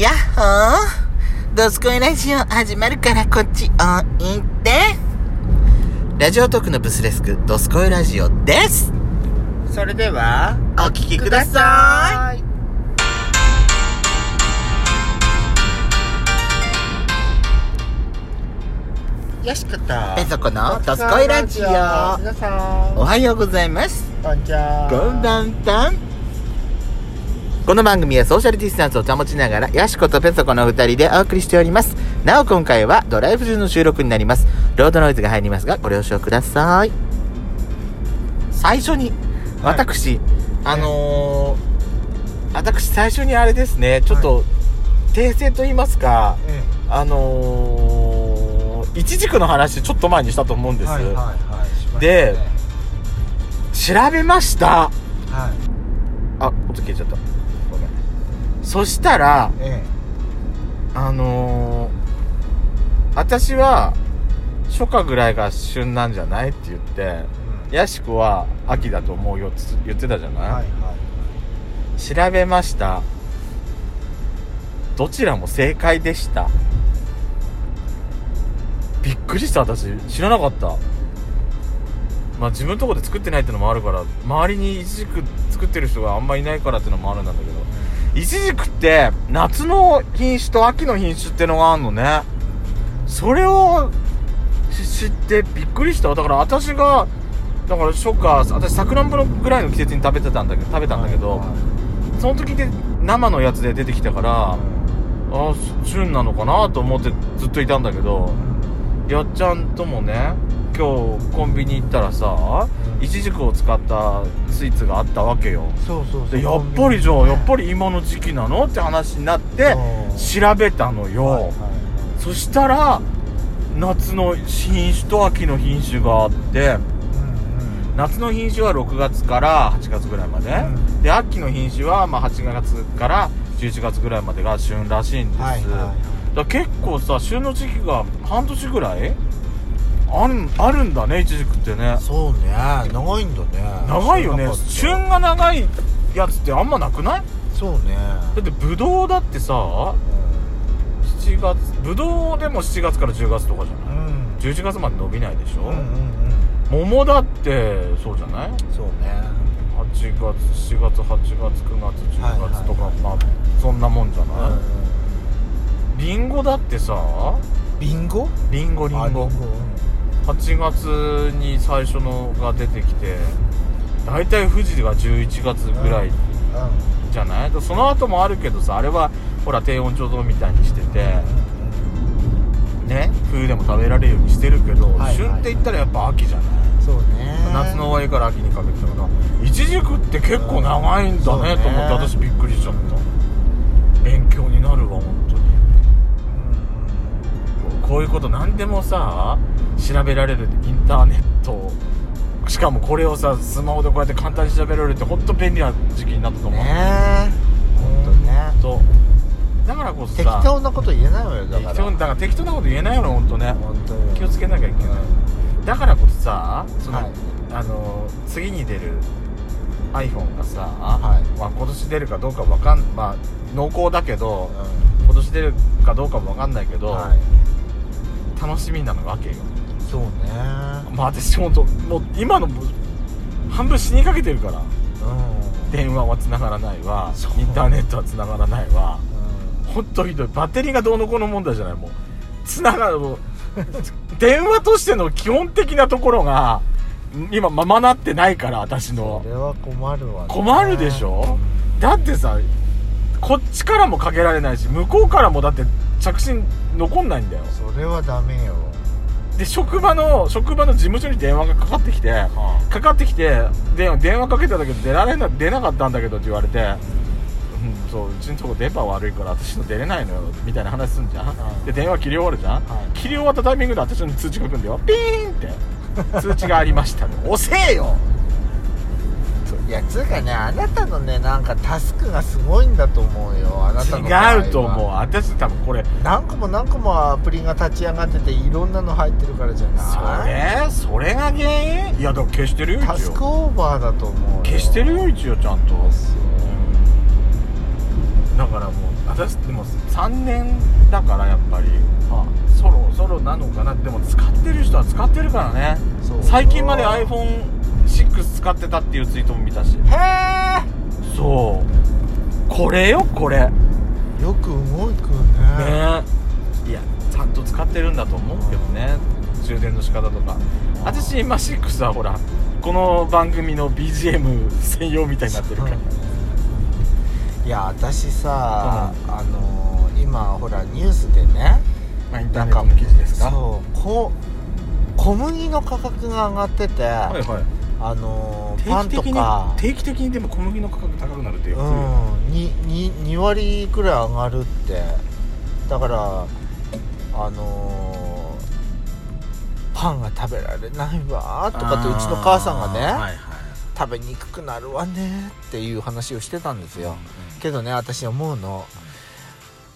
やっほー。ドスコイラジオ始まるからこっちおいでラジオトークのブスレスク、ドスコイラジオです。それではお聞きください。よしことペソコのドスコイラジオ。皆さん。おはようございます。こんにちは。こんばんはこの番組はソーシャルディスタンスを保ちながら、ヤシコとペソコの二人でお送りしております。なお今回はドライブ中の収録になります。ロードノイズが入りますが、ご了承ください。最初に、はい私、あのー、私最初にあれですね、ちょっと、訂正と言いますか、えあのー、一軸の話ちょっと前にしたと思うんです。えはいはいはいしましたねで調べました。はいあ、音消えちゃった。そしたら、えあのー、私は、初夏ぐらいが旬なんじゃないって言って、えうんヤシコは秋だと思うよって言ってたじゃない、はいはい調べました。どちらも正解でした。びっくりした私。知らなかった。まあ自分のとこで作ってないってのもあるから、周りにイチジク作ってる人があんまいないからってのもあるんだけど、イチジクって夏の品種と秋の品種ってのがあるのね。それをし知ってびっくりした。だから私が、だから初夏、私さくらんぼのぐらいの季節に食べてたんだけど、食べたんだけど、はいはいその時で生のやつで出てきたから、あ旬なのかなと思ってずっといたんだけど、やっちゃんともね、今日コンビニ行ったらさ、うん。イチジクを使ったスイーツがあったわけよ。そうそうそう。で、やっぱりじゃあ、やっぱりり今の時期なのって話になって、調べたのよ。はいはいそしたら、夏の品種と秋の品種があって、うんうん。夏の品種は6月から8月ぐらいまで、うん。で秋の品種はまあ8月から11月ぐらいまでが旬らしいんです、はいはいはい。だ結構さ旬の時期が半年ぐらいあるあるんだねイチジクってね。そうね。長いんだね。長いよね。旬が長いやつってあんまなくない？そうね。だってブドウだってさ7月ブドウでも7月から10月とかじゃうない、ん。11月まで伸びないでしょ、うんうんうん。桃だってそうじゃない？そうね。8月7月8月9月10月とか、はいはいはいまあそんなもんじゃうない、リンゴだってさリンゴ？リンゴリあンゴ。うん8月に最初のが出てきて大体富士が11月ぐらいじゃない、その後もあるけどさあれはほら低温調度みたいにしててね？冬でも食べられるようにしてるけど、はいはい。旬って言ったらやっぱ秋じゃない？そうね。夏の終わりから秋にかけてだ。からイチジクって結構長いんだね、と思って私びっくりしちゃった。勉強になるわ本当に。こういうこと何でもさ調べられるインターネット。しかもこれをさスマホでこうやって簡単に調べられるって本当便利な時期になったと思う、ねえ。本当ね。と。だからこそ適さ当なこと言えないわよだから。適当だから適当なこと言えないよね本当ね。本当よ。気をつけなきゃいけない、だからこそさその、はい。あの次に出る iPhone がさ、はい。まあ、今年出るかどうかわかんまあ濃厚だけどう今年出るかどうかもわかんないけど、んはい。楽しみなのわけよそうね。まあ私本当もう今の半分死にかけてるから。うん。電話は繋がらないわ。インターネットは繋がらないわ。う本当ひどい。バッテリーがどうのこうの問題じゃない。もう繋がるもう 電話としての基本的なところが今ままなってないから私んの。それは困るわね。困るでしょ？だってさこっちからもかけられないし向こうからもだって着信残んないんだよ。それはダメよで職場の職場の事務所に電話がかかってきてかかってきて電話電話かけたんだけど出られな出なかったんだけどって言われてうんそううちのとこ電波悪いから私の出れないのよみたいな話すんじゃん、うん。で電話切り終わるじゃん、はい。切り終わったタイミングで私の通知が来るんだよ。ピーンって。通知がありましたね。遅えよいやつうかねあなたのねなんかタスクがすごいんだと思うよあなたの違うと思う。私多分これ何個も何個もアプリが立ち上がってていろんなの入ってるからじゃそない？れそれが原因？いやだから消してるよタスクオーバーだと思うよ。消してるよ一応ちゃんと。だからもう私でも3年だからやっぱり。はそろそろなのかな。でも使ってる人は使ってるからね。最近まで iPhone6 使ってたっていうツイートも見たし。あへそう。これよこれ。ねえよく動くね。いやちゃんと使ってるんだと思うけどね。充電の仕方とか。私今6はほらこの番組の BGM 専用みたいになってるから。いや私さ、あのー今ほらニュースでねまあインターネットの記事ですか？そうこ小麦の価格が上がってて、はいはいあのーパンと定期的にか。定期的にでも小麦の価格高くなるってよく言うん。にに2割くらい上がるって。だからあのーパンが食べられないわとかってうちの母さんがね、あーはいはい。食べにくくなるわねっていう話をしてたんですよ、けどね私思うの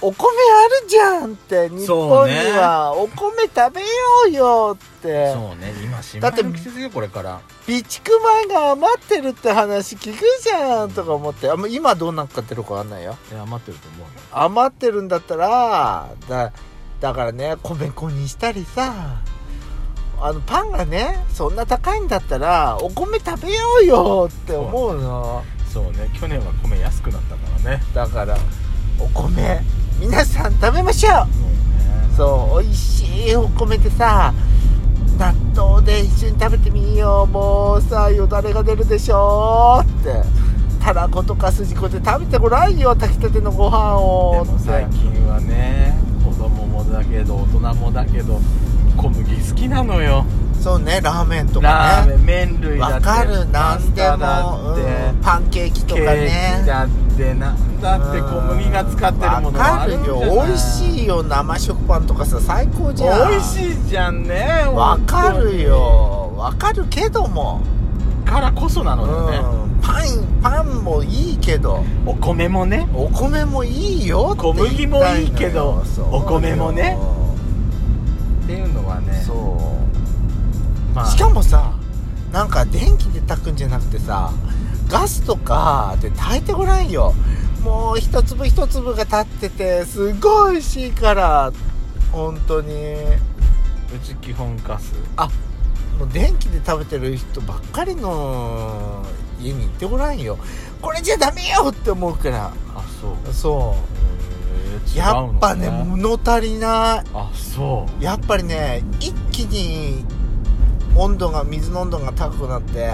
お米あるじゃんって日本にはお米食べようよって。そうね。今新だって米の季節よこれから。備蓄米が余ってるって話聞くじゃんとか思って。あもう今どうなっかってるかわかんないよ。余ってると思うよ。余ってるんだったらだだからね米粉にしたりさあのパンがねそんな高いんだったらお米食べようよって思うの。そうね。去年は米安くなったからね。だからお米皆さん食べましょう。そう美味しいお米でさ納豆で一緒に食べてみよう。もうさよだれが出るでしょって。たらことかすじこで食べてごらんよ炊きたてのご飯をでも最近はね子供もだけど大人もだけど小麦好きなのよ。そうねラーメンとかね。ラーメン麺類だってわかる。何でも、うん。パンケーキとかケーねキだってな。んだって小麦が使ってるものわかるあるんじゃない？よ。美味しいよ生食パンとかさ最高じゃん。美味しいじゃんねわかるよ。わかるけども、からこそなうのよね、ん、パンパンもいいけど。お米もね。お米もいいよって小麦もいいけどお米もね。っていうのはね。そうそう。まあ。しかもさなんか電気で炊くんじゃなくてさガスとかで炊いてごらんよ。もう一粒一粒が立っててすごい美味しいから。本当に。うち基本ガス。もう電気で食べてる人ばっかりの家に行ってごらんよ。これじゃダメよって思うから。あそう。そう。やっぱね違うの物足りない。あそう。やっぱりね一気に温度が水の温度が高くなって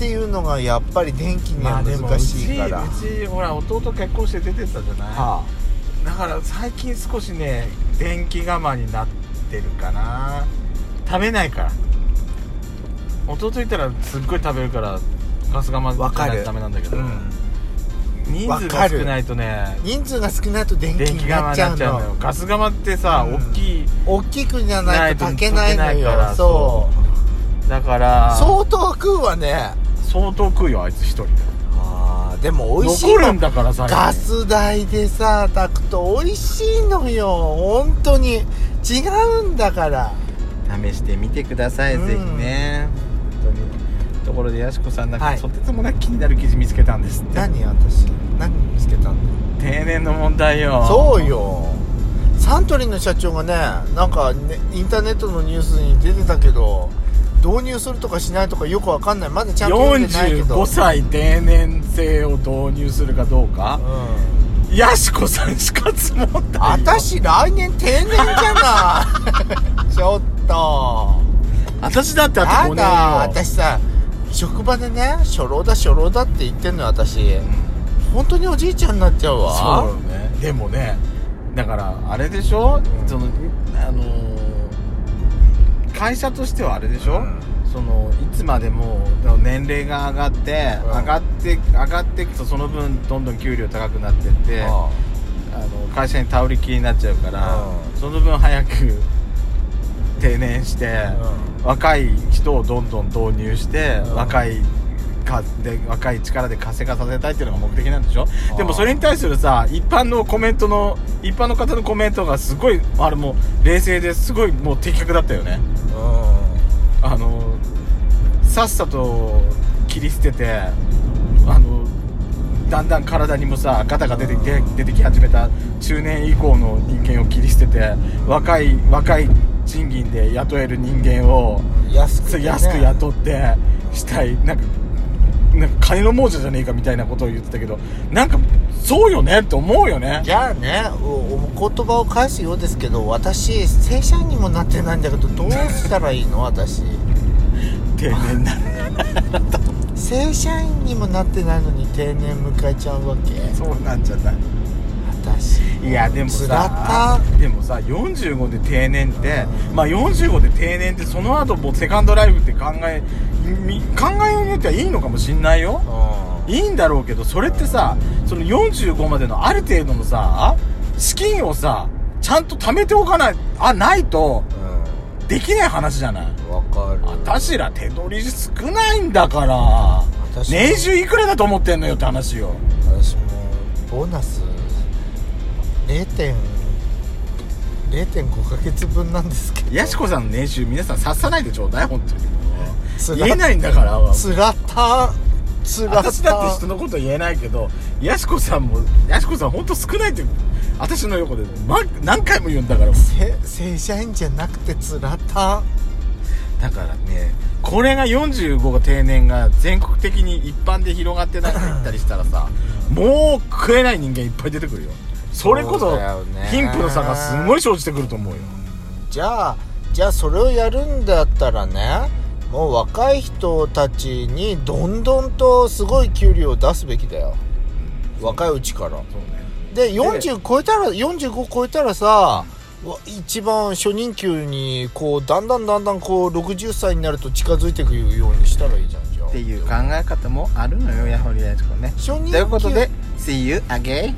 っていうのがやっぱり電気には難しいから、うちうちほら弟結婚して出てったじゃない、はだから最近少しね電気我慢になってるかな。食べないから。弟いたらすっごい食べるからガス我慢わかるじゃないとダメなんだけど、あうん。人数が少ないとね人数が少ないと電気になっっちゃうのよ。ガス我慢ってさ、うん。大きい大きくじゃないと炊けないのよ。そう。だから相当食うわね相当食うよあいつ一人で。あーでも美味しい残るもんんだからさガス台でさ炊くと美味しいのよ。本当に。違うんだから。試してみてください、うん。ぜひね。本当に。ところでやしこさんなんか、はい。とてつもなく気になる記事見つけたんですって。何私？何見つけたんだ？定年の問題よ。そうよ。サントリーの社長がねなんかねインターネットのニュースに出てたけど導入するとかしないとかよくわかんない。まだちゃんと読んでないけど。45歳定年制を導入するかどうか。うん。やしこさん死活問題よ。私来年定年じゃない。ちょっと。私だってあと5年よ。私さ職場でね初老だ初老だって言ってんのよ私。本当におじいちゃんになっちゃうわ。そうよね。でもねだからあれでしょ、うん。そのあのー会社としてはあれでしょ、うん。そのいつまでも年齢が上がって、うん。上がって上がっていくとその分どんどん給料高くなってってああの会社に頼りきりになっちゃうから、うん。その分早く定年して、若い人をどんどん導入して、うん。若いかで若い力で活性化させたいっていうのが目的なんでしょ？でもそれに対するさ一般のコメントの一般の方のコメントがすごいあれもう冷静ですごいもう的確だったよね。うあのさっさと切り捨ててあのだんだん体にもさガタが出てきて出てき始めた中年以降の人間を切り捨てて若い若い賃金で雇える人間を安くてね。安く雇ってしたい。なんかなんか金の亡者じゃねえかみたいなことを言ってたけどなんかそうよねって思うよね。じゃあねおお言葉を返すようですけど私正社員にもなってないんだけどどうしたらいいの私。定年な正社員にもなってないのに定年迎えちゃうわけ。そうなんじゃない。私。いやでもさでもさ45で定年って、まあ45で定年ってその後もうセカンドライフって考えみ考えようによってはいいのかもしんないよ。ういいんだろうけどそれってさその45までのある程度のさ資金をさちゃんと貯めておかないあないとん。できない話じゃない。うんわかる。私ら手取り少ないんだから年収いくらだと思ってんのよって話よ。私もボーナス0点0.5ヶ月分なんですけど。やしこさんの年収皆さん察さないでちょうだい本当に言えないんだから。つらったつらった私だって人のこと言えないけどやしこさんもやしこさん本当少ないって私の横で、ま、何回も言うんだから。せ正社員じゃなくてつらっただからねこれが45が定年が全国的に一般で広がってなんか言ったりしたらさもう食えない人間いっぱい出てくるよ。それこそ貧富の差がすごい生じてくると思うよ。じゃあじゃあそれをやるんだったらねもう若い人たちにどんどんとすごい給料を出すべきだよ。若いうちから。そうね。で40超えたら45超えたらさわ一番初任給にこうだんだんだんだんこう60歳になると近づいていくようにしたらいいじゃん。じゃあ。っていう考え方もあるのよやほりやしこね。初任給。ということで See you again